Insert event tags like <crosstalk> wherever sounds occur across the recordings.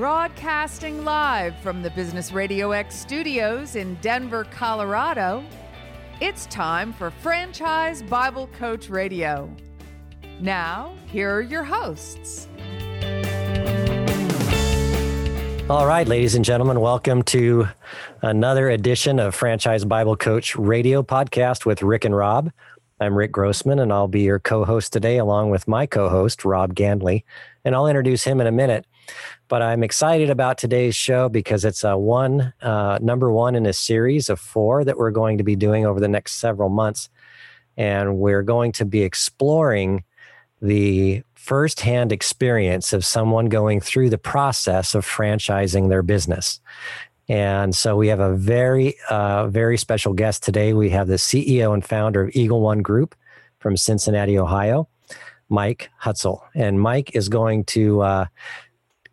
Broadcasting live from the Business Radio X studios in Denver, Colorado, it's time for Franchise Bible Coach Radio. Now, here are your hosts. All right, ladies and gentlemen, welcome to another edition of Franchise Bible Coach Radio podcast with Rick and Rob. I'm Rick Grossman, and I'll be your co host today, along with my co host, Rob Gandley. And I'll introduce him in a minute. But I'm excited about today's show because it's a one, uh, number one in a series of four that we're going to be doing over the next several months. And we're going to be exploring the firsthand experience of someone going through the process of franchising their business. And so we have a very, uh, very special guest today. We have the CEO and founder of Eagle One Group from Cincinnati, Ohio, Mike Hutzel. And Mike is going to uh,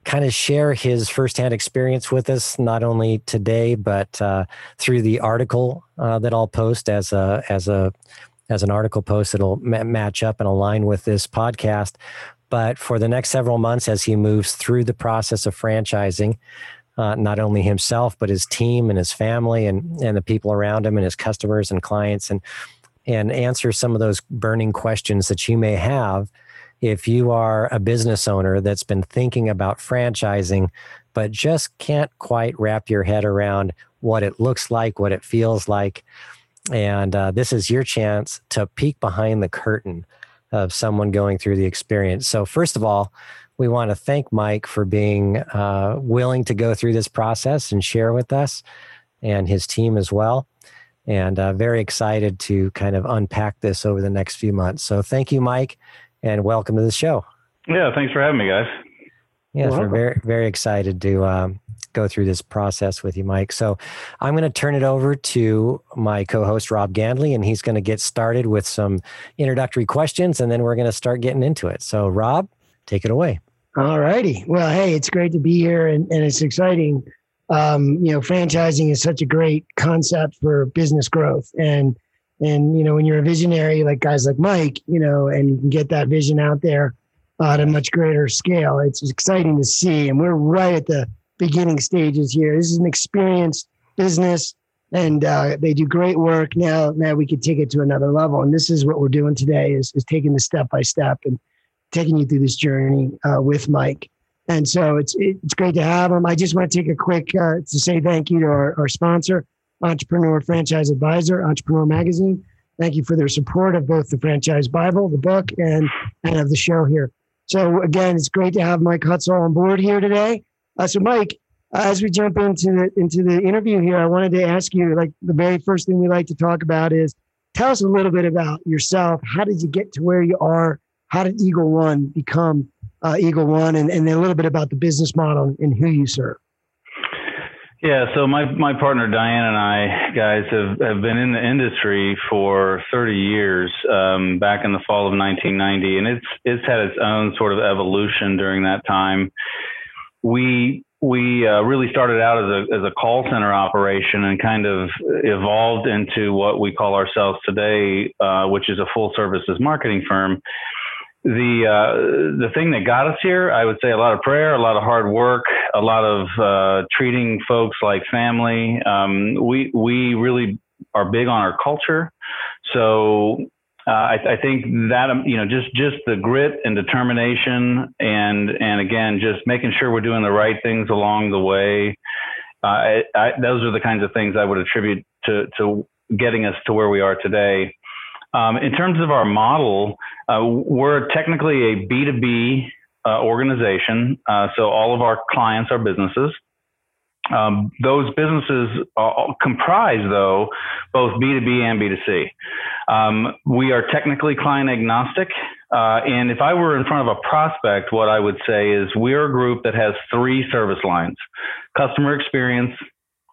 kind of share his firsthand experience with us, not only today, but uh, through the article uh, that I'll post as a, as a, as an article post that'll ma- match up and align with this podcast. But for the next several months, as he moves through the process of franchising, uh, not only himself but his team and his family and and the people around him and his customers and clients and and answer some of those burning questions that you may have if you are a business owner that's been thinking about franchising but just can't quite wrap your head around what it looks like what it feels like and uh, this is your chance to peek behind the curtain of someone going through the experience so first of all we want to thank Mike for being uh, willing to go through this process and share with us and his team as well. And uh, very excited to kind of unpack this over the next few months. So thank you, Mike, and welcome to the show. Yeah, thanks for having me, guys. Yes, we're very, very excited to um, go through this process with you, Mike. So I'm going to turn it over to my co host, Rob Gandley, and he's going to get started with some introductory questions, and then we're going to start getting into it. So, Rob, take it away. All righty. Well, hey, it's great to be here and, and it's exciting. Um, you know, franchising is such a great concept for business growth. And and you know, when you're a visionary like guys like Mike, you know, and you can get that vision out there uh, at a much greater scale, it's exciting to see. And we're right at the beginning stages here. This is an experienced business and uh, they do great work. Now, now we could take it to another level. And this is what we're doing today is, is taking the step by step and taking you through this journey uh, with Mike. And so it's it's great to have him. I just want to take a quick uh, to say thank you to our, our sponsor, Entrepreneur Franchise Advisor, Entrepreneur Magazine. Thank you for their support of both the Franchise Bible, the book, and and of the show here. So again, it's great to have Mike Hutzel on board here today. Uh, so Mike, uh, as we jump into the into the interview here, I wanted to ask you like the very first thing we like to talk about is tell us a little bit about yourself. How did you get to where you are? how did Eagle One become uh, Eagle One, and, and then a little bit about the business model and who you serve. Yeah, so my my partner Diane and I, guys, have, have been in the industry for 30 years. Um, back in the fall of 1990, and it's it's had its own sort of evolution during that time. We we uh, really started out as a as a call center operation and kind of evolved into what we call ourselves today, uh, which is a full services marketing firm the uh, the thing that got us here, I would say, a lot of prayer, a lot of hard work, a lot of uh, treating folks like family. Um, we we really are big on our culture, so uh, I, I, think that um, you know just just the grit and determination, and and again, just making sure we're doing the right things along the way. Uh, I, I, those are the kinds of things I would attribute to to getting us to where we are today. Um, in terms of our model, uh, we're technically a B2B uh, organization. Uh, so all of our clients are businesses. Um, those businesses are, comprise, though, both B2B and B2C. Um, we are technically client agnostic. Uh, and if I were in front of a prospect, what I would say is we're a group that has three service lines customer experience,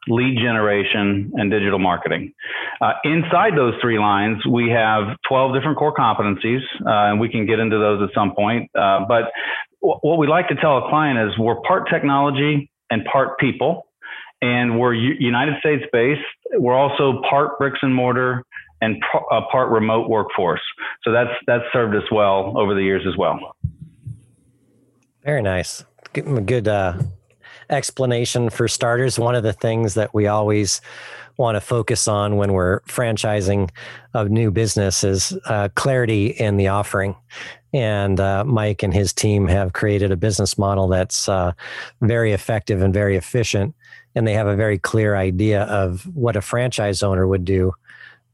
lead generation, and digital marketing. Uh, inside those three lines, we have 12 different core competencies, uh, and we can get into those at some point. Uh, but w- what we like to tell a client is we're part technology and part people, and we're U- United States based. We're also part bricks and mortar and a part remote workforce. So that's that's served us well over the years as well. Very nice. Good, good uh, explanation for starters. One of the things that we always want to focus on when we're franchising a new business is uh, clarity in the offering. And uh, Mike and his team have created a business model that's uh, very effective and very efficient. And they have a very clear idea of what a franchise owner would do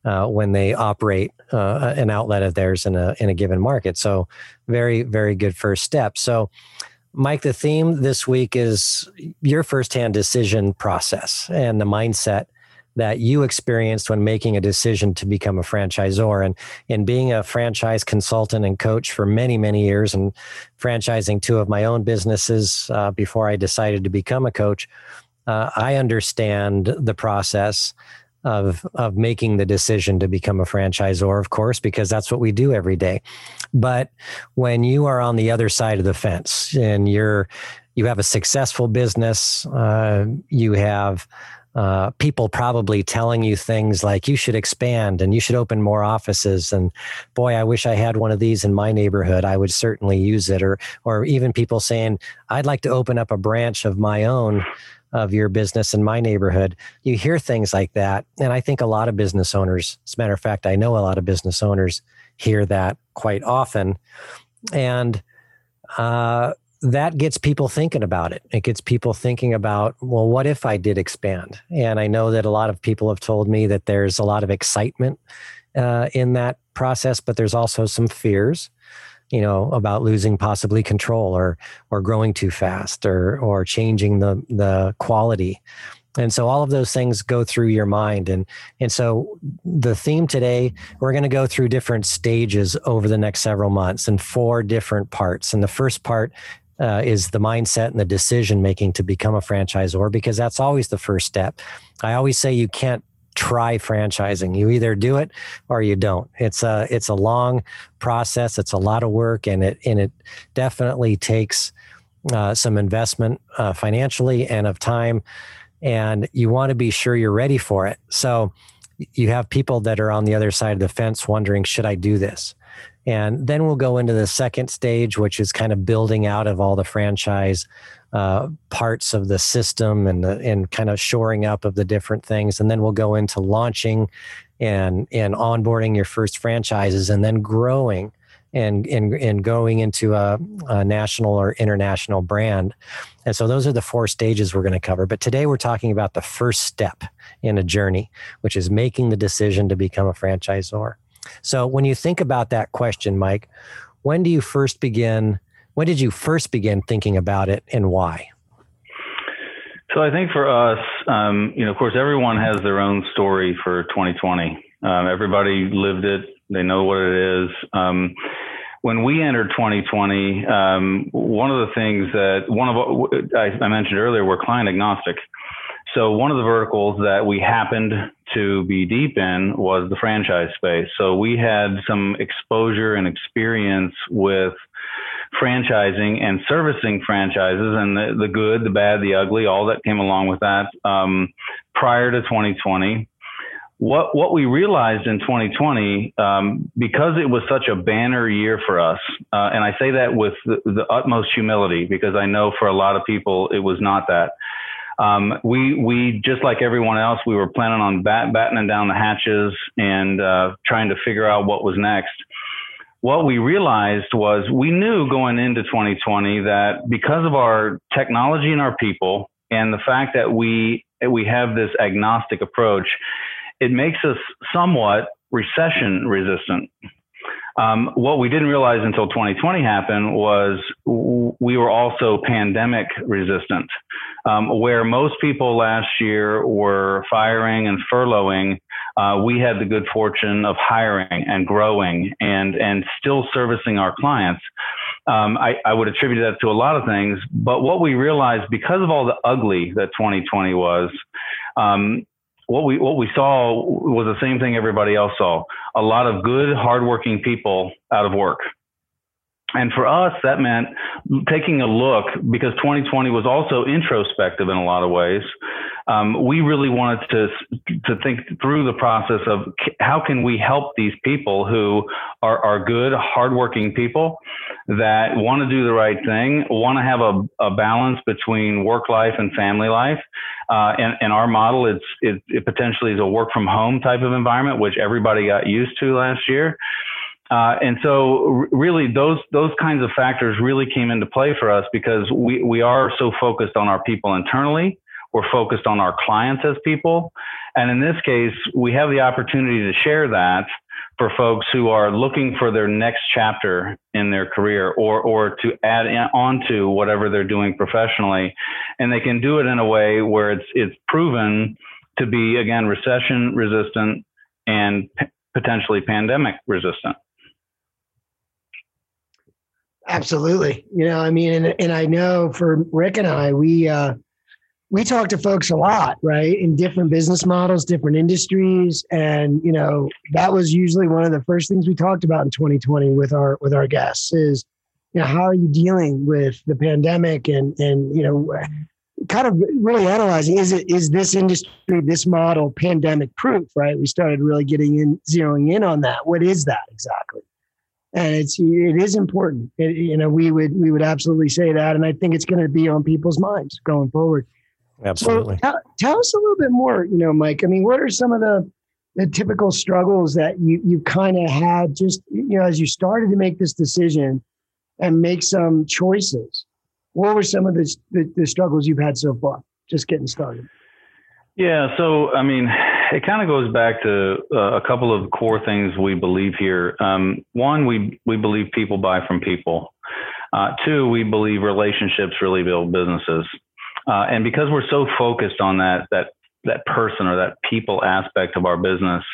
uh, when they operate uh, an outlet of theirs in a in a given market. So, very very good first step. So, Mike, the theme this week is your firsthand decision process and the mindset that you experienced when making a decision to become a franchisor and in being a franchise consultant and coach for many many years and franchising two of my own businesses uh, before i decided to become a coach. Uh, i understand the process of of making the decision to become a franchisor of course because that's what we do every day. But when you are on the other side of the fence and you're you have a successful business uh, you have uh, people probably telling you things like you should expand and you should open more offices and boy i wish i had one of these in my neighborhood. I would certainly use it or or even people saying i'd like to open up a branch of my own of your business in my neighborhood. You hear things like that. And I think a lot of business owners, as a matter of fact, I know a lot of business owners hear that quite often. And uh, that gets people thinking about it. It gets people thinking about, well, what if I did expand? And I know that a lot of people have told me that there's a lot of excitement uh, in that process, but there's also some fears you know about losing possibly control or or growing too fast or or changing the the quality. And so all of those things go through your mind. And and so the theme today we're going to go through different stages over the next several months and four different parts. And the first part uh, is the mindset and the decision making to become a franchisor because that's always the first step. I always say you can't try franchising. You either do it or you don't. It's a it's a long process. It's a lot of work, and it and it definitely takes uh, some investment uh, financially and of time. And you want to be sure you're ready for it. So you have people that are on the other side of the fence wondering, should I do this? And then we'll go into the second stage, which is kind of building out of all the franchise uh, parts of the system and the, and kind of shoring up of the different things. And then we'll go into launching and and onboarding your first franchises and then growing and and, and going into a, a national or international brand. And so those are the four stages we're going to cover. But today we're talking about the first step in a journey, which is making the decision to become a franchisor. So when you think about that question, Mike, when do you first begin? When did you first begin thinking about it and why? So I think for us, um, you know, of course, everyone has their own story for 2020. Um, everybody lived it. They know what it is. Um, when we entered 2020, um, one of the things that one of I, I mentioned earlier, we're client agnostic. So one of the verticals that we happened to be deep in was the franchise space. So we had some exposure and experience with franchising and servicing franchises and the, the good, the bad, the ugly, all that came along with that um, prior to 2020. What what we realized in 2020, um, because it was such a banner year for us, uh, and I say that with the, the utmost humility, because I know for a lot of people it was not that um, we we just like everyone else, we were planning on bat, battening down the hatches and uh, trying to figure out what was next. What we realized was we knew going into 2020 that because of our technology and our people, and the fact that we we have this agnostic approach, it makes us somewhat recession resistant. Um, what we didn't realize until 2020 happened was we were also pandemic resistant. Um, where most people last year were firing and furloughing, uh, we had the good fortune of hiring and growing and and still servicing our clients. Um, I, I, would attribute that to a lot of things, but what we realized because of all the ugly that 2020 was, um, what we what we saw was the same thing everybody else saw. A lot of good, hardworking people out of work. And for us, that meant taking a look because 2020 was also introspective in a lot of ways. Um, we really wanted to to think through the process of how can we help these people who are, are good, hardworking people that want to do the right thing, want to have a, a balance between work life and family life. Uh, and, and our model, it's it, it potentially is a work from home type of environment, which everybody got used to last year. Uh, and so really those those kinds of factors really came into play for us because we, we are so focused on our people internally. We're focused on our clients as people. And in this case, we have the opportunity to share that for folks who are looking for their next chapter in their career or, or to add on to whatever they're doing professionally. And they can do it in a way where it's, it's proven to be, again, recession resistant and p- potentially pandemic resistant. Absolutely. You know, I mean, and, and I know for Rick and I, we, uh, we talk to folks a lot, right? In different business models, different industries. And, you know, that was usually one of the first things we talked about in 2020 with our, with our guests is, you know, how are you dealing with the pandemic and, and, you know, kind of really analyzing, is it, is this industry, this model pandemic proof, right? We started really getting in, zeroing in on that. What is that exactly? And it's it is important. It, you know, we would we would absolutely say that, and I think it's going to be on people's minds going forward. Absolutely. So tell, tell us a little bit more. You know, Mike. I mean, what are some of the the typical struggles that you you kind of had just you know as you started to make this decision and make some choices? What were some of the, the, the struggles you've had so far? Just getting started. Yeah. So I mean it kind of goes back to uh, a couple of core things we believe here. Um, one, we we believe people buy from people. Uh, two, we believe relationships really build businesses. Uh, and because we're so focused on that that that person or that people aspect of our business,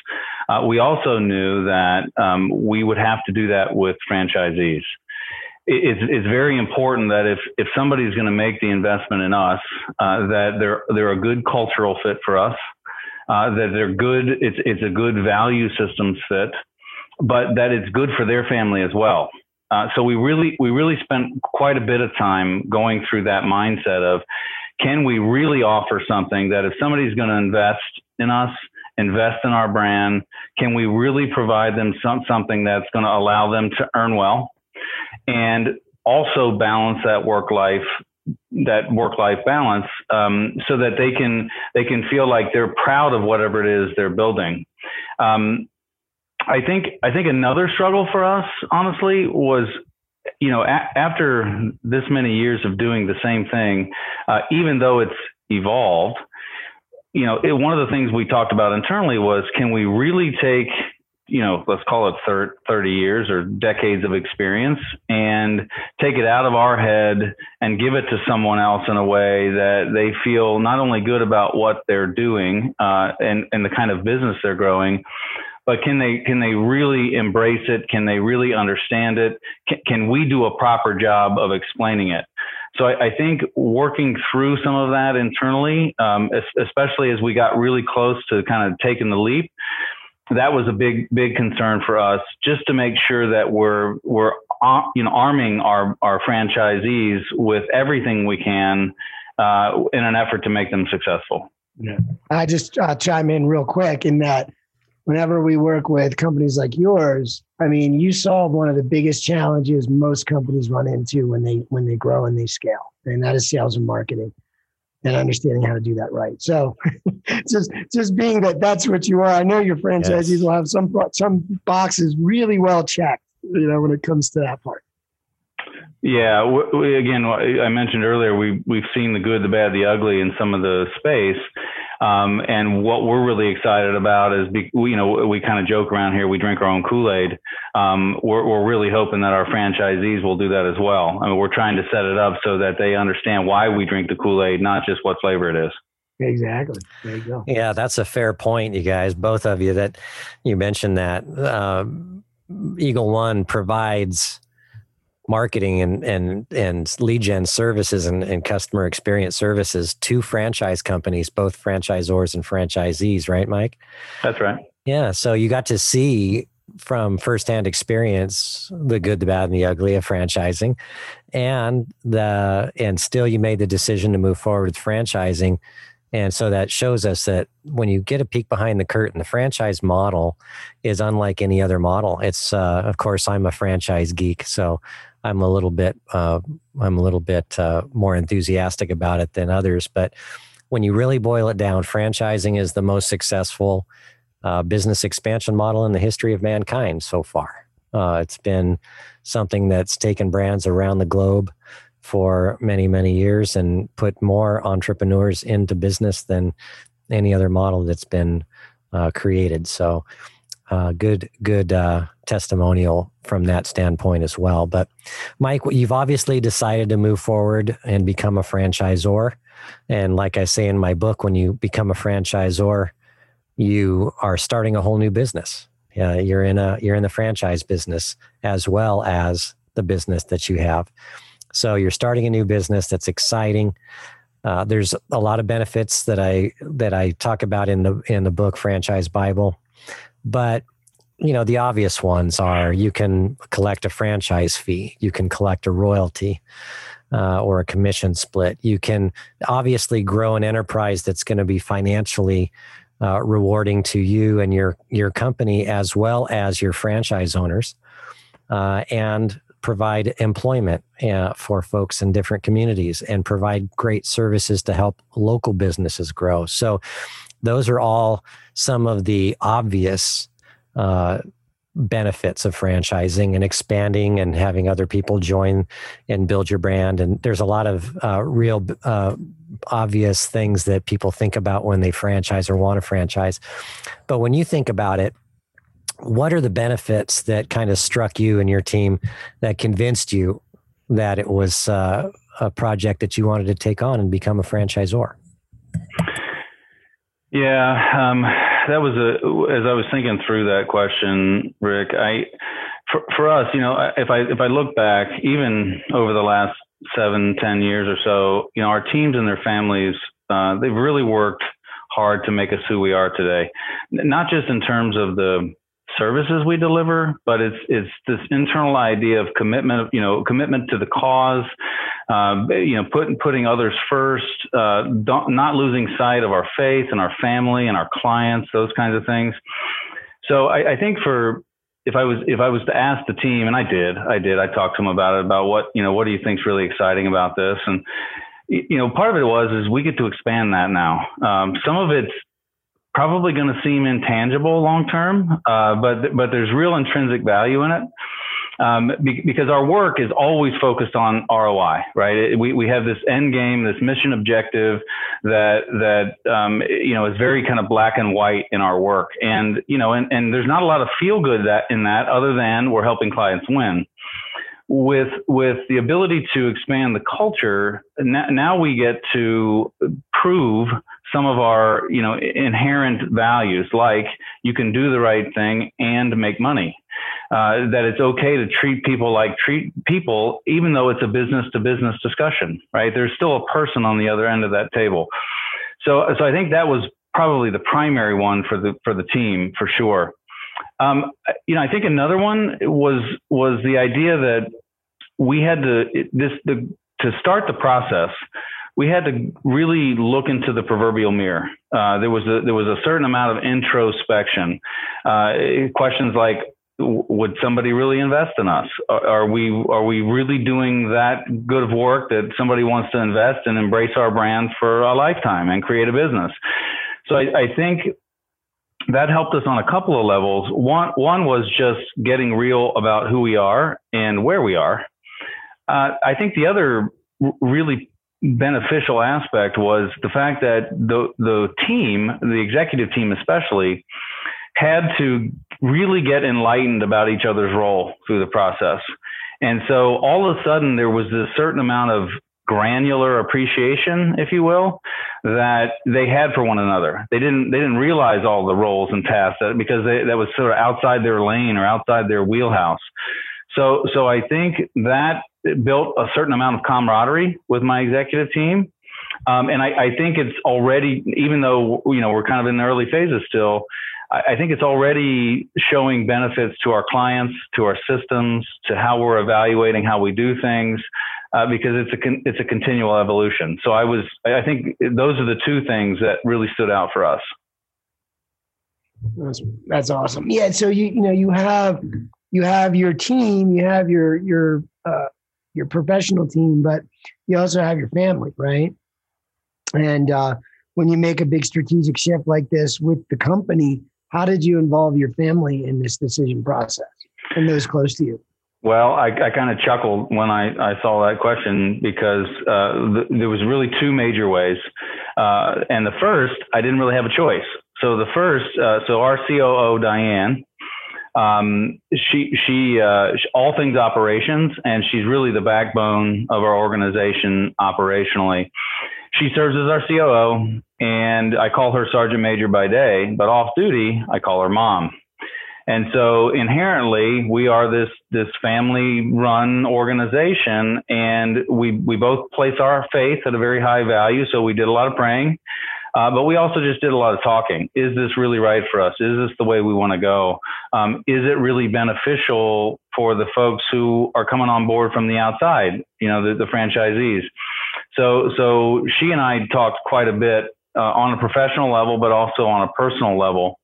uh, we also knew that um, we would have to do that with franchisees. It's, it's very important that if, if somebody's going to make the investment in us, uh, that they're they're a good cultural fit for us, uh, that they're good. It's it's a good value systems fit, but that it's good for their family as well. Uh, so we really we really spent quite a bit of time going through that mindset of can we really offer something that if somebody's going to invest in us invest in our brand can we really provide them some, something that's going to allow them to earn well and also balance that work life that work life balance um, so that they can they can feel like they're proud of whatever it is they're building. Um, I think I think another struggle for us, honestly, was you know a- after this many years of doing the same thing, uh, even though it's evolved, you know, it, one of the things we talked about internally was can we really take you know, let's call it 30 years or decades of experience and take it out of our head and give it to someone else in a way that they feel not only good about what they're doing uh, and, and the kind of business they're growing, but can they can they really embrace it? Can they really understand it? Can, can we do a proper job of explaining it? So I, I think working through some of that internally, um, especially as we got really close to kind of taking the leap, that was a big big concern for us just to make sure that we're we're uh, you know arming our our franchisees with everything we can uh, in an effort to make them successful. Yeah. I just uh, chime in real quick in that whenever we work with companies like yours, I mean, you solve one of the biggest challenges most companies run into when they when they grow and they scale, and that is sales and marketing and understanding how to do that right. So <laughs> just just being that that's what you are. I know your franchisees yes. will have some some boxes really well checked, you know, when it comes to that part. Yeah, we, again, I mentioned earlier, we we've seen the good, the bad, the ugly in some of the space, um, and what we're really excited about is, be, we, you know, we kind of joke around here. We drink our own Kool Aid. Um, we're, we're really hoping that our franchisees will do that as well. I mean, we're trying to set it up so that they understand why we drink the Kool Aid, not just what flavor it is. Exactly. There you go. Yeah, that's a fair point, you guys, both of you. That you mentioned that uh, Eagle One provides marketing and and and lead gen services and, and customer experience services to franchise companies, both franchisors and franchisees, right, Mike? That's right. Yeah. So you got to see from firsthand experience the good, the bad, and the ugly of franchising, and the and still you made the decision to move forward with franchising. And so that shows us that when you get a peek behind the curtain, the franchise model is unlike any other model. It's, uh, of course, I'm a franchise geek, so I'm a little bit, uh, I'm a little bit uh, more enthusiastic about it than others. But when you really boil it down, franchising is the most successful uh, business expansion model in the history of mankind so far. Uh, it's been something that's taken brands around the globe for many, many years and put more entrepreneurs into business than any other model that's been uh, created. So, uh, good, good uh, testimonial from that standpoint as well. But, Mike, you've obviously decided to move forward and become a franchisor. And like I say in my book, when you become a franchisor, you are starting a whole new business. Uh, you're in a you're in the franchise business as well as the business that you have. So you're starting a new business that's exciting. Uh, there's a lot of benefits that I that I talk about in the in the book Franchise Bible, but you know the obvious ones are you can collect a franchise fee, you can collect a royalty. Uh, or a commission split. You can obviously grow an enterprise that's going to be financially uh, rewarding to you and your your company as well as your franchise owners, uh, and provide employment uh, for folks in different communities and provide great services to help local businesses grow. So, those are all some of the obvious uh, benefits of franchising and expanding and having other people join and build your brand. And there's a lot of uh, real uh, obvious things that people think about when they franchise or want to franchise. But when you think about it, what are the benefits that kind of struck you and your team that convinced you that it was uh, a project that you wanted to take on and become a franchisor? Yeah, um, that was a as I was thinking through that question, Rick. I for, for us, you know, if I if I look back, even over the last seven, ten years or so, you know, our teams and their families, uh, they've really worked hard to make us who we are today. Not just in terms of the services we deliver, but it's it's this internal idea of commitment, you know, commitment to the cause, uh, you know, putting putting others first, uh, not losing sight of our faith and our family and our clients, those kinds of things. So I, I think for if I was if I was to ask the team, and I did, I did, I talked to them about it, about what you know, what do you think's really exciting about this, and you know, part of it was is we get to expand that now. Um, some of it's probably going to seem intangible long term, uh, but but there's real intrinsic value in it. Um, be, because our work is always focused on ROI, right? It, we, we have this end game, this mission objective that, that, um, you know, is very kind of black and white in our work. And, you know, and, and there's not a lot of feel good that in that other than we're helping clients win with with the ability to expand the culture now, now we get to prove some of our you know inherent values like you can do the right thing and make money. Uh, that it's okay to treat people like treat people even though it's a business to business discussion right? There's still a person on the other end of that table. So so i think that was probably the primary one for the for the team for sure. Um, you know i think another one was was the idea that we had to this the to start the process we had to really look into the proverbial mirror. Uh, there was a there was a certain amount of introspection. Uh, questions like, would somebody really invest in us? Are we are we really doing that good of work that somebody wants to invest and embrace our brand for a lifetime and create a business? So I, I think that helped us on a couple of levels. One one was just getting real about who we are and where we are. Uh, I think the other really beneficial aspect was the fact that the the team, the executive team especially, had to really get enlightened about each other's role through the process. And so all of a sudden there was this certain amount of granular appreciation, if you will, that they had for one another. They didn't they didn't realize all the roles and tasks that, because they, that was sort of outside their lane or outside their wheelhouse. So so I think that built a certain amount of camaraderie with my executive team. Um, and I, I, think it's already, even though you know we're kind of in the early phases still, I, I think it's already showing benefits to our clients, to our systems, to how we're evaluating how we do things. Uh, because it's a con- it's a continual evolution. So I was I think those are the two things that really stood out for us. That's, that's awesome. Yeah. So you you know you have you have your team, you have your your uh, your professional team, but you also have your family, right? And uh, when you make a big strategic shift like this with the company, how did you involve your family in this decision process and those close to you? Well, I, I kind of chuckled when I, I saw that question because uh, th- there was really two major ways. Uh, and the first, I didn't really have a choice. So the first, uh, so our COO Diane, um, she she uh, all things operations, and she's really the backbone of our organization operationally. She serves as our COO, and I call her Sergeant Major by day, but off duty I call her Mom. And so inherently, we are this this family run organization, and we we both place our faith at a very high value. So we did a lot of praying. Uh, but we also just did a lot of talking. Is this really right for us? Is this the way we want to go? Um, is it really beneficial for the folks who are coming on board from the outside? You know, the, the franchisees. So, so she and I talked quite a bit uh, on a professional level, but also on a personal level.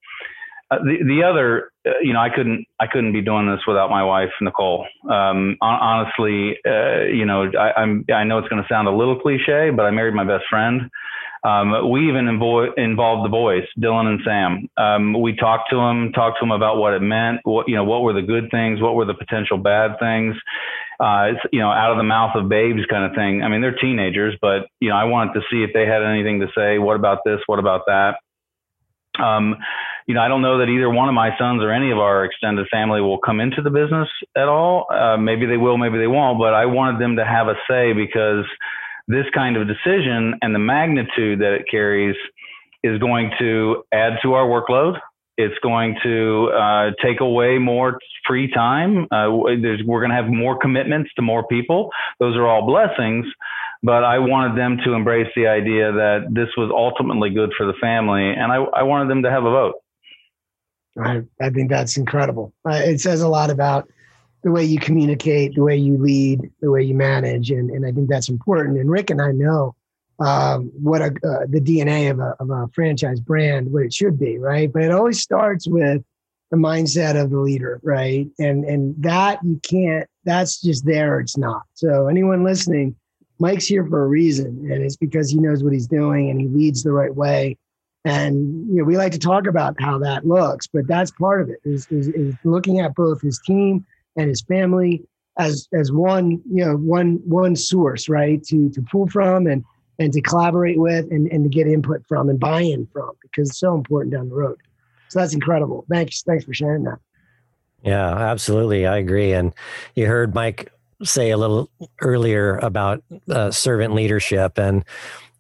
Uh, the the other, uh, you know, I couldn't I couldn't be doing this without my wife Nicole. Um, honestly, uh, you know, I, I'm I know it's going to sound a little cliche, but I married my best friend. Um, we even invo- involved the boys, Dylan and Sam. Um, we talked to them, talked to them about what it meant. What you know, what were the good things? What were the potential bad things? Uh, it's you know, out of the mouth of babes kind of thing. I mean, they're teenagers, but you know, I wanted to see if they had anything to say. What about this? What about that? Um, you know, I don't know that either one of my sons or any of our extended family will come into the business at all. Uh, maybe they will, maybe they won't. But I wanted them to have a say because this kind of decision and the magnitude that it carries is going to add to our workload. It's going to uh, take away more free time. Uh, we're going to have more commitments to more people. Those are all blessings. But I wanted them to embrace the idea that this was ultimately good for the family, and I, I wanted them to have a vote. I, I think that's incredible. Uh, it says a lot about the way you communicate, the way you lead, the way you manage, and and I think that's important. And Rick and I know um, what a, uh, the DNA of a of a franchise brand, what it should be, right? But it always starts with the mindset of the leader, right? And and that you can't. That's just there. It's not. So anyone listening, Mike's here for a reason, and it's because he knows what he's doing and he leads the right way. And you know, we like to talk about how that looks, but that's part of it. Is, is, is looking at both his team and his family as as one you know one one source right to to pull from and and to collaborate with and, and to get input from and buy-in from because it's so important down the road. So that's incredible. Thanks thanks for sharing that. Yeah absolutely. I agree. And you heard mike say a little earlier about uh, servant leadership and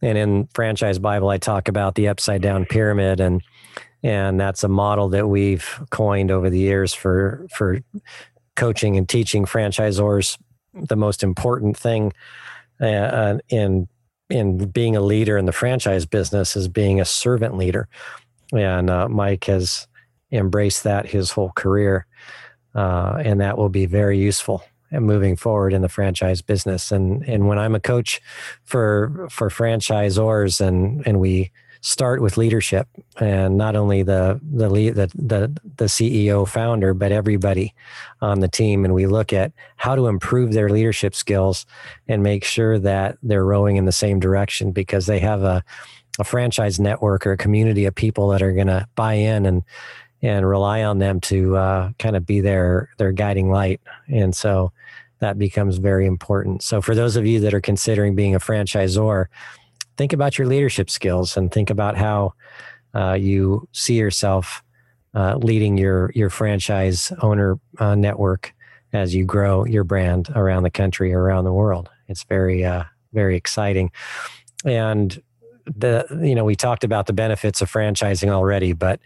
and in franchise bible i talk about the upside down pyramid and and that's a model that we've coined over the years for for coaching and teaching franchisors the most important thing uh, uh, in in being a leader in the franchise business is being a servant leader, and uh, Mike has embraced that his whole career, uh, and that will be very useful moving forward in the franchise business. And and when I'm a coach for for franchisors and and we start with leadership and not only the the lead, the, the the CEO founder but everybody on the team. And we look at how to improve their leadership skills and make sure that they're rowing in the same direction because they have a a franchise network or a community of people that are going to buy in and and rely on them to uh, kind of be their their guiding light. And so that becomes very important. So for those of you that are considering being a franchisor think about your leadership skills and think about how uh, you see yourself uh, leading your your franchise owner uh, network as you grow your brand around the country around the world. It's very uh, very exciting, and the you know we talked about the benefits of franchising already, but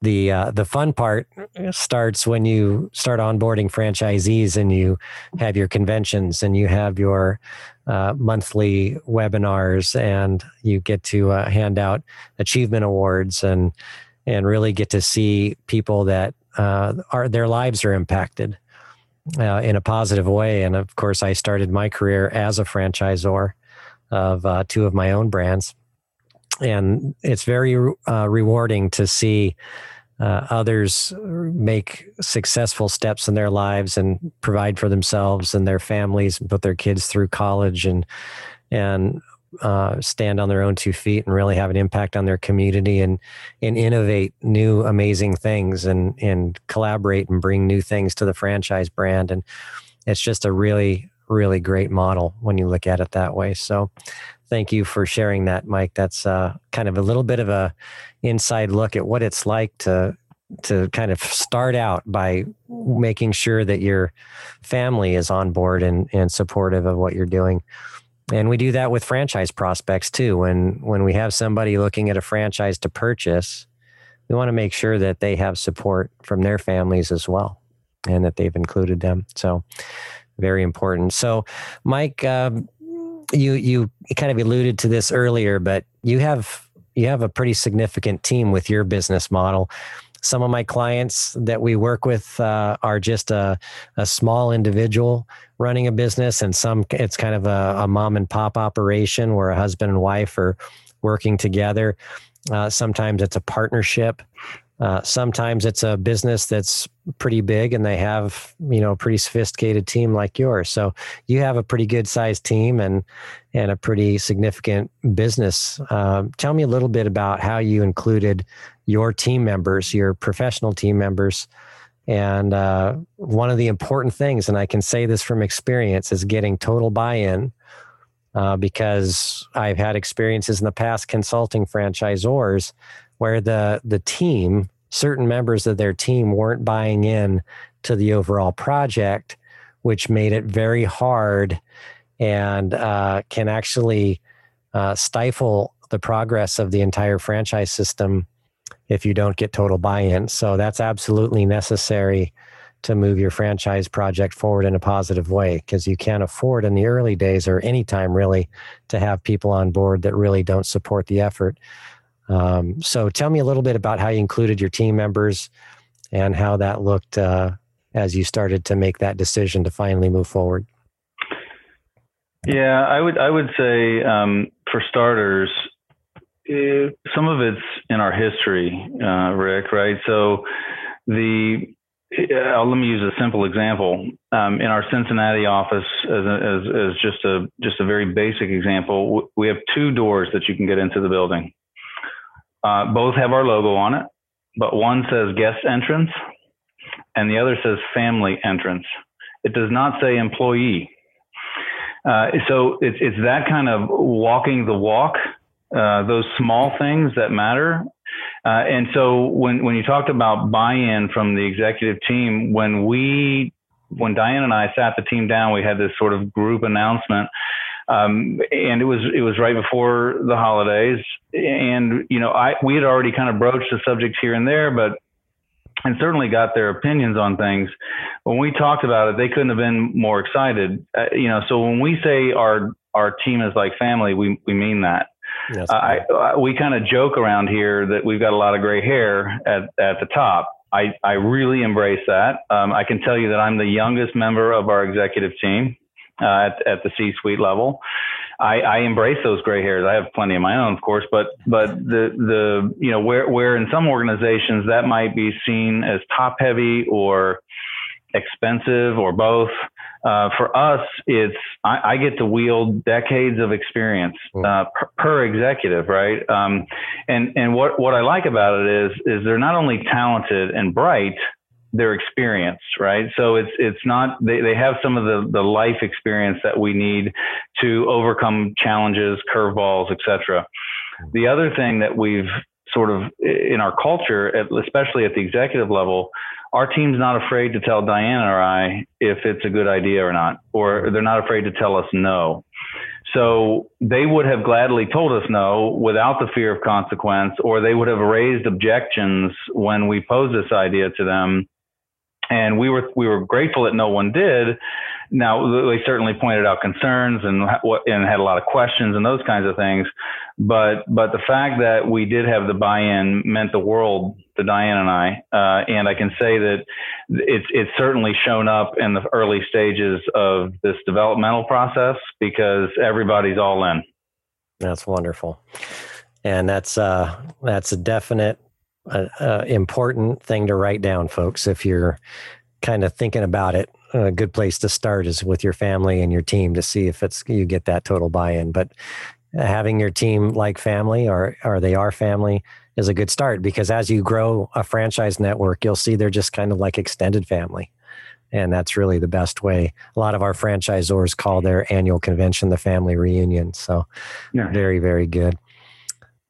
the uh, the fun part starts when you start onboarding franchisees and you have your conventions and you have your uh, monthly webinars and you get to uh, hand out achievement awards and and really get to see people that uh, are their lives are impacted uh, in a positive way. And of course, I started my career as a franchisor of uh, two of my own brands, and it's very uh, rewarding to see. Uh, others make successful steps in their lives and provide for themselves and their families and put their kids through college and and uh, stand on their own two feet and really have an impact on their community and and innovate new amazing things and and collaborate and bring new things to the franchise brand. And it's just a really really great model when you look at it that way. So thank you for sharing that mike. That's uh, kind of a little bit of a inside look at what it's like to to kind of start out by making sure that your family is on board and, and supportive of what you're doing. And we do that with franchise prospects too. When when we have somebody looking at a franchise to purchase we want to make sure that they have support from their families as well and that they've included them. So very important. So mike um, you you kind of alluded to this earlier but you have you have a pretty significant team with your business model some of my clients that we work with uh, are just a, a small individual running a business, and some it's kind of a, a mom and pop operation where a husband and wife are working together. Uh, sometimes it's a partnership. Uh, sometimes it's a business that's pretty big and they have you know a pretty sophisticated team like yours. So you have a pretty good sized team and and a pretty significant business. Uh, tell me a little bit about how you included your team members, your professional team members. And uh, one of the important things, and I can say this from experience, is getting total buy in. Uh, because I've had experiences in the past consulting franchisors where the the team, certain members of their team, weren't buying in to the overall project, which made it very hard and uh, can actually uh, stifle the progress of the entire franchise system if you don't get total buy in. So that's absolutely necessary to move your franchise project forward in a positive way because you can't afford in the early days or any time really to have people on board that really don't support the effort. Um, so tell me a little bit about how you included your team members and how that looked uh, as you started to make that decision to finally move forward. Yeah, I would I would say um, for starters, uh, some of it's in our history, uh, Rick. Right. So the uh, let me use a simple example. Um, in our Cincinnati office, as, as, as, just a just a very basic example, we have two doors that you can get into the building. Uh, both have our logo on it, but one says guest entrance, and the other says family entrance. It does not say employee. Uh, so it's it's that kind of walking the walk uh, those small things that matter. Uh, and so when, when you talked about buy-in from the executive team, when we, when Diane and I sat the team down, we had this sort of group announcement. Um, and it was it was right before the holidays, and you know I we had already kind of broached the subject here and there, but and certainly got their opinions on things. When we talked about it, they couldn't have been more excited. Uh, you know, so when we say our our team is like family, we we mean that. Yes, I, I, we kind of joke around here that we've got a lot of gray hair at, at the top. I, I really embrace that. Um, I can tell you that I'm the youngest member of our executive team uh, at, at the C-suite level. I, I embrace those gray hairs. I have plenty of my own, of course, but but the the you know where where in some organizations that might be seen as top heavy or expensive or both. Uh, for us, it's I, I, get to wield decades of experience hmm. uh, per, per, executive, right? Um, and and what what I like about it is is they're not only talented and bright, they're experienced, right? So it's it's not they, they have some of the the life experience that we need to overcome challenges, curveballs, etc. The other thing that we've sort of in our culture, especially at the executive level, our team's not afraid to tell Diane or I if it's a good idea or not, or they're not afraid to tell us no. So they would have gladly told us no without the fear of consequence, or they would have raised objections when we posed this idea to them. And we were we were grateful that no one did, now they certainly pointed out concerns and what and had a lot of questions and those kinds of things. But but the fact that we did have the buy-in meant the world to Diane and I. Uh, and I can say that it's it's certainly shown up in the early stages of this developmental process because everybody's all in. That's wonderful, and that's uh, that's a definite uh, uh, important thing to write down, folks. If you're kind of thinking about it, a good place to start is with your family and your team to see if it's you get that total buy-in. But having your team like family or or they are family is a good start because as you grow a franchise network, you'll see they're just kind of like extended family. And that's really the best way. A lot of our franchisors call their annual convention the family reunion. So yeah. very, very good.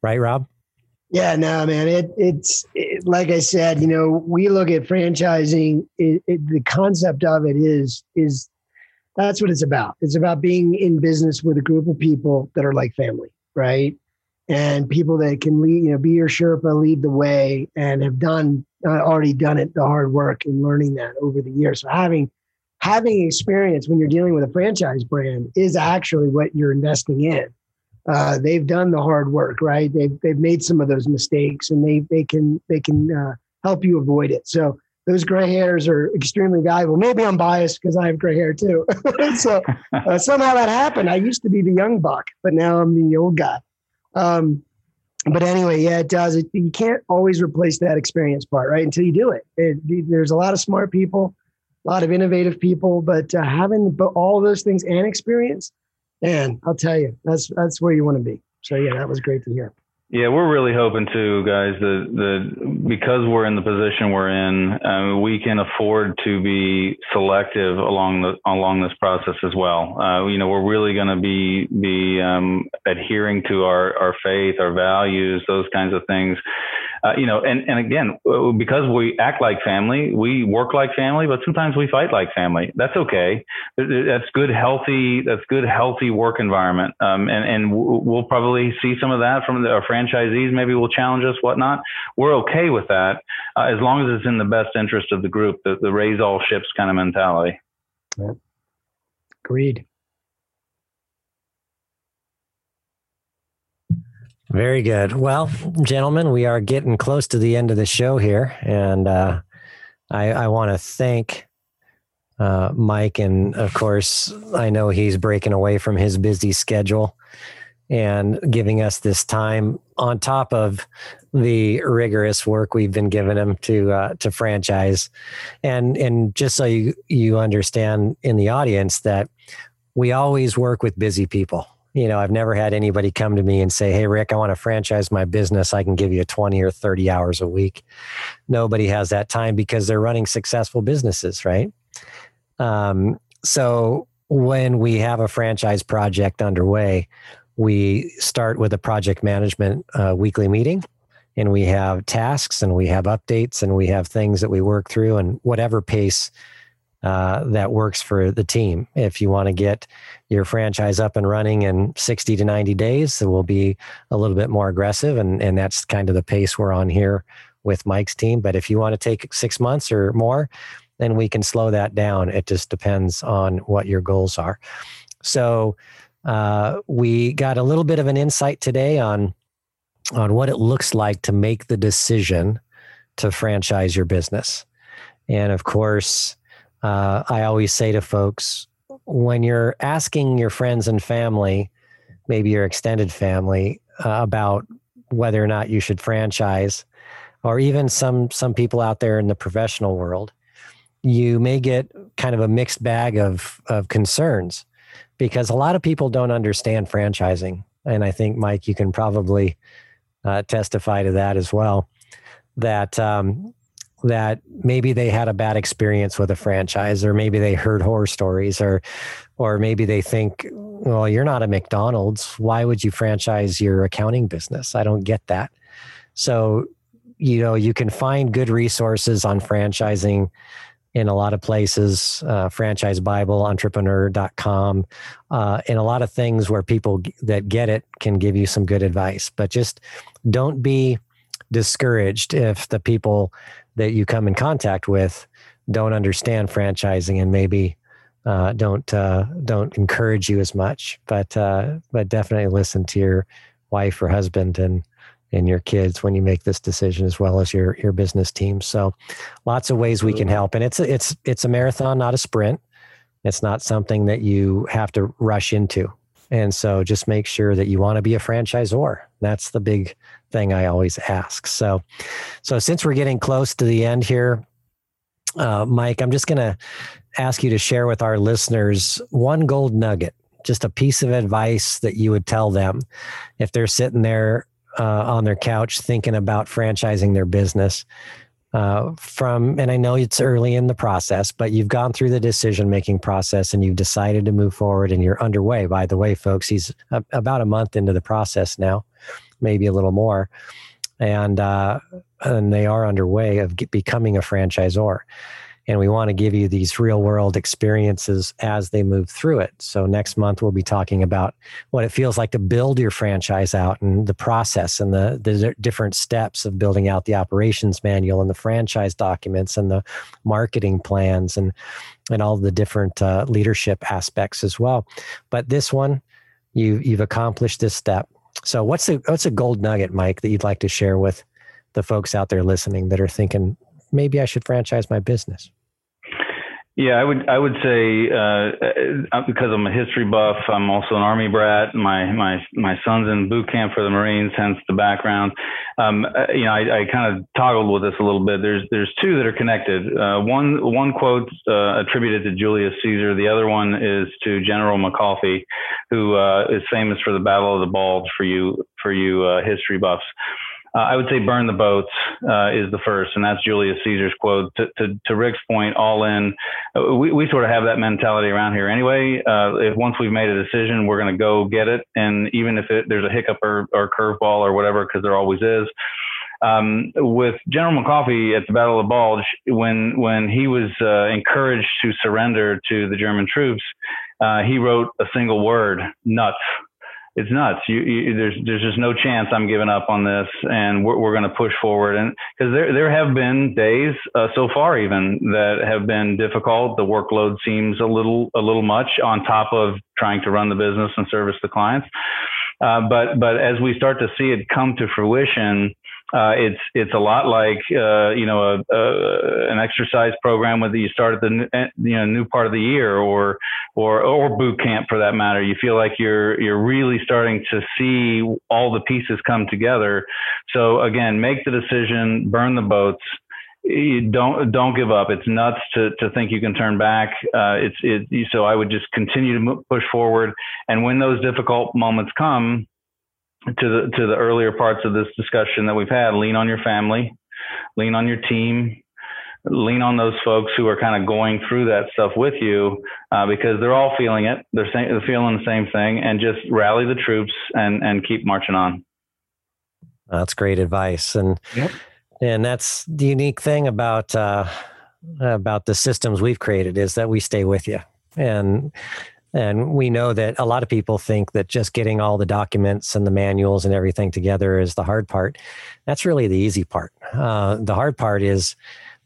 Right, Rob? Yeah, no, man. It, it's it, like I said. You know, we look at franchising. It, the concept of it is is that's what it's about. It's about being in business with a group of people that are like family, right? And people that can lead, you know, be your Sherpa, lead the way, and have done uh, already done it, the hard work and learning that over the years. So having having experience when you're dealing with a franchise brand is actually what you're investing in uh, they've done the hard work, right? They've they've made some of those mistakes, and they they can they can uh, help you avoid it. So those gray hairs are extremely valuable. Maybe I'm biased because I have gray hair too. <laughs> so <laughs> uh, somehow that happened. I used to be the young buck, but now I'm the old guy. Um, but anyway, yeah, it does. It, you can't always replace that experience part, right? Until you do it. it there's a lot of smart people, a lot of innovative people, but uh, having all those things and experience man, I'll tell you, that's that's where you want to be. So yeah, that was great to hear. Yeah, we're really hoping to, guys, that that because we're in the position we're in, uh, we can afford to be selective along the along this process as well. Uh, you know, we're really going to be be um, adhering to our our faith, our values, those kinds of things uh, you know, and, and again, because we act like family, we work like family, but sometimes we fight like family. That's okay. That's good, healthy, that's good, healthy work environment. Um, and, and we'll probably see some of that from the, our franchisees. Maybe we'll challenge us, whatnot. We're okay with that uh, as long as it's in the best interest of the group, the, the raise all ships kind of mentality. Agreed. Very good. Well, gentlemen, we are getting close to the end of the show here, and uh, I, I want to thank uh, Mike, and of course, I know he's breaking away from his busy schedule and giving us this time on top of the rigorous work we've been giving him to uh, to franchise, and and just so you you understand in the audience that we always work with busy people you know, I've never had anybody come to me and say, Hey, Rick, I want to franchise my business. I can give you 20 or 30 hours a week. Nobody has that time because they're running successful businesses, right? Um, so when we have a franchise project underway, we start with a project management uh, weekly meeting and we have tasks and we have updates and we have things that we work through and whatever pace uh, that works for the team. If you want to get your franchise up and running in 60 to 90 days, so we'll be a little bit more aggressive. And, and that's kind of the pace we're on here with Mike's team. But if you want to take six months or more, then we can slow that down. It just depends on what your goals are. So uh, we got a little bit of an insight today on on what it looks like to make the decision to franchise your business. And of course, uh, I always say to folks when you're asking your friends and family, maybe your extended family, uh, about whether or not you should franchise, or even some some people out there in the professional world, you may get kind of a mixed bag of of concerns because a lot of people don't understand franchising, and I think Mike, you can probably uh, testify to that as well. That um, that maybe they had a bad experience with a franchise or maybe they heard horror stories or or maybe they think well you're not a McDonald's. Why would you franchise your accounting business? I don't get that. So you know you can find good resources on franchising in a lot of places uh, franchise bible entrepreneur.com uh, and a lot of things where people that get it can give you some good advice. But just don't be discouraged if the people that you come in contact with don't understand franchising and maybe uh, don't uh, don't encourage you as much. But uh, but definitely listen to your wife or husband and and your kids when you make this decision, as well as your your business team. So, lots of ways we can help, and it's a, it's it's a marathon, not a sprint. It's not something that you have to rush into. And so just make sure that you want to be a franchisor. That's the big thing I always ask. So, so since we're getting close to the end here, uh, Mike, I'm just going to ask you to share with our listeners one gold nugget, just a piece of advice that you would tell them if they're sitting there uh, on their couch thinking about franchising their business. Uh, from, and I know it's early in the process, but you've gone through the decision making process and you've decided to move forward and you're underway. By the way, folks, he's a, about a month into the process now, maybe a little more. And, uh, and they are underway of becoming a franchisor and we want to give you these real world experiences as they move through it. So next month we'll be talking about what it feels like to build your franchise out and the process and the the different steps of building out the operations manual and the franchise documents and the marketing plans and and all the different uh, leadership aspects as well. But this one, you you've accomplished this step. So what's a what's a gold nugget, Mike, that you'd like to share with the folks out there listening that are thinking maybe I should franchise my business? Yeah, I would I would say uh, uh, because I'm a history buff, I'm also an army brat. My my my son's in boot camp for the Marines, hence the background. Um, uh, you know, I, I kind of toggled with this a little bit. There's there's two that are connected. Uh, one one quote uh, attributed to Julius Caesar. The other one is to General McAuliffe, who uh, is famous for the Battle of the Bulge for you for you history buffs. Uh, I would say burn the boats uh, is the first, and that's Julius Caesar's quote. To, to, to Rick's point, all in. Uh, we, we sort of have that mentality around here anyway. Uh, if once we've made a decision, we're going to go get it, and even if it, there's a hiccup or, or curveball or whatever, because there always is. Um, with General McAuliffe at the Battle of Bulge, when when he was uh, encouraged to surrender to the German troops, uh, he wrote a single word: nuts it's nuts. You, you, there's there's just no chance I'm giving up on this, and we're, we're going to push forward. And because there there have been days uh, so far even that have been difficult. The workload seems a little a little much on top of trying to run the business and service the clients. Uh, but but as we start to see it come to fruition, uh, it's it's a lot like uh, you know a, a, an exercise program whether you start at the eh, you know new part of the year or or or boot camp for that matter. You feel like you're you're really starting to see all the pieces come together. So again, make the decision, burn the boats. You don't don't give up. It's nuts to to think you can turn back. Uh, it's it. So I would just continue to push forward, and when those difficult moments come, to the to the earlier parts of this discussion that we've had lean on your family lean on your team lean on those folks who are kind of going through that stuff with you uh, because they're all feeling it. They're, saying, they're feeling the same thing and just rally the troops and and keep marching on. That's great advice and yep. and that's the unique thing about uh, about the systems we've created is that we stay with you. And and we know that a lot of people think that just getting all the documents and the manuals and everything together is the hard part. That's really the easy part. Uh, the hard part is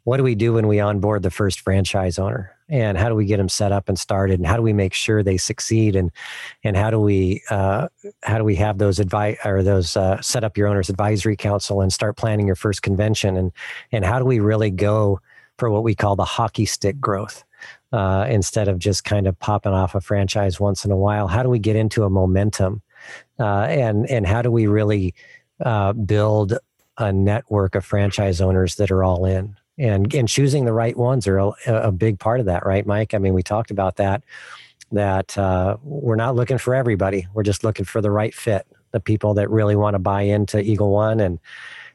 what do we do when we onboard the first franchise owner? And how do we get them set up and started? And how do we make sure they succeed? And and how do we uh, how do we have those advice or those uh, set up your owner's advisory council and start planning your first convention? And and how do we really go for what we call the hockey stick growth? Uh, instead of just kind of popping off a franchise once in a while? How do we get into a momentum, uh, and and how do we really uh, build a network of franchise owners that are all in? And and choosing the right ones are a, a big part of that, right, Mike? I mean, we talked about that. That uh, we're not looking for everybody; we're just looking for the right fit, the people that really want to buy into Eagle One and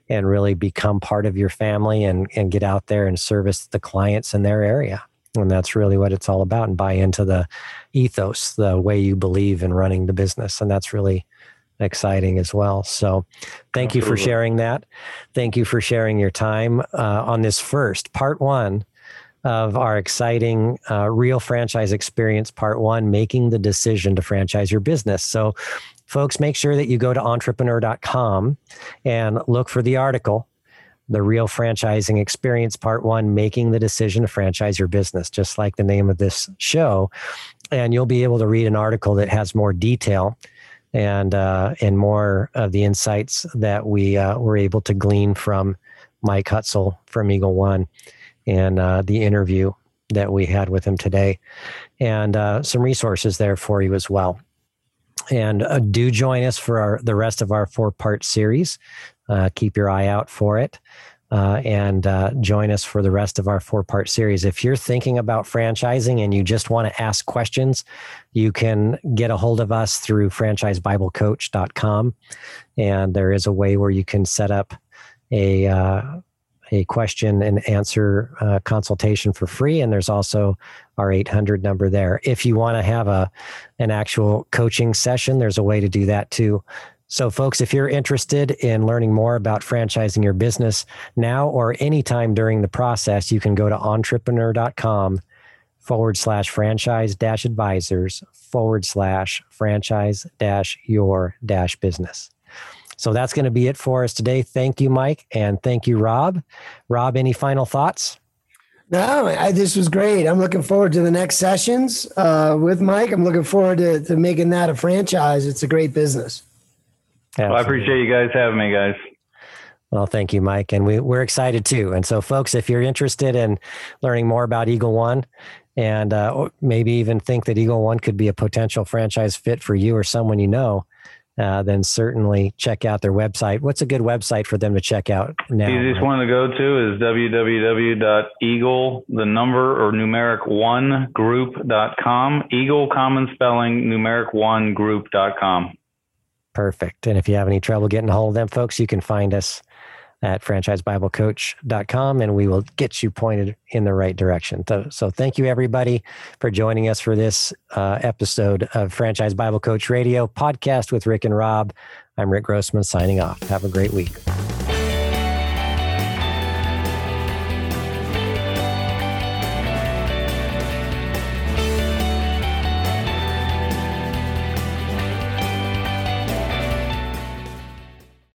and really become part of your family and and get out there and service the clients in their area and that's really what it's all about and buy into the ethos the way you believe in running the business and that's really exciting as well. So thank Absolutely. you for sharing that. Thank you for sharing your time uh, on this first part one of our exciting uh, real franchise experience part one making the decision to franchise your business. So folks make sure that you go to entrepreneur.com and look for the article the Real Franchising Experience Part One Making the Decision to Franchise Your Business, just like the name of this show. And you'll be able to read an article that has more detail and uh, and more of the insights that we uh, were able to glean from Mike Hutzel from Eagle One and uh, the interview that we had with him today, and uh, some resources there for you as well. And uh, do join us for our, the rest of our four part series. Uh, keep your eye out for it. Uh, and uh, join us for the rest of our four part series. If you're thinking about franchising and you just want to ask questions, you can get a hold of us through franchisebiblecoach.com. And there is a way where you can set up a, uh, a question and answer uh, consultation for free. And there's also our 800 number there. If you want to have a, an actual coaching session, there's a way to do that too. So, folks, if you're interested in learning more about franchising your business now or anytime during the process, you can go to entrepreneur.com forward slash franchise dash advisors forward slash franchise dash your dash business. So that's going to be it for us today. Thank you, Mike, and thank you, Rob. Rob, any final thoughts? No, I, this was great. I'm looking forward to the next sessions uh, with Mike. I'm looking forward to, to making that a franchise. It's a great business. Well, I appreciate you guys having me, guys. Well, thank you, Mike. And we, we're excited too. And so, folks, if you're interested in learning more about Eagle One and uh, maybe even think that Eagle One could be a potential franchise fit for you or someone you know, uh, then certainly check out their website. What's a good website for them to check out now? The easiest one to go to is www.eagle, the number or numeric one group.com. Eagle, common spelling, numeric one group.com. Perfect. And if you have any trouble getting a hold of them folks, you can find us at franchisebiblecoach.com and we will get you pointed in the right direction. So, so thank you everybody for joining us for this uh, episode of Franchise Bible Coach Radio podcast with Rick and Rob. I'm Rick Grossman signing off. Have a great week.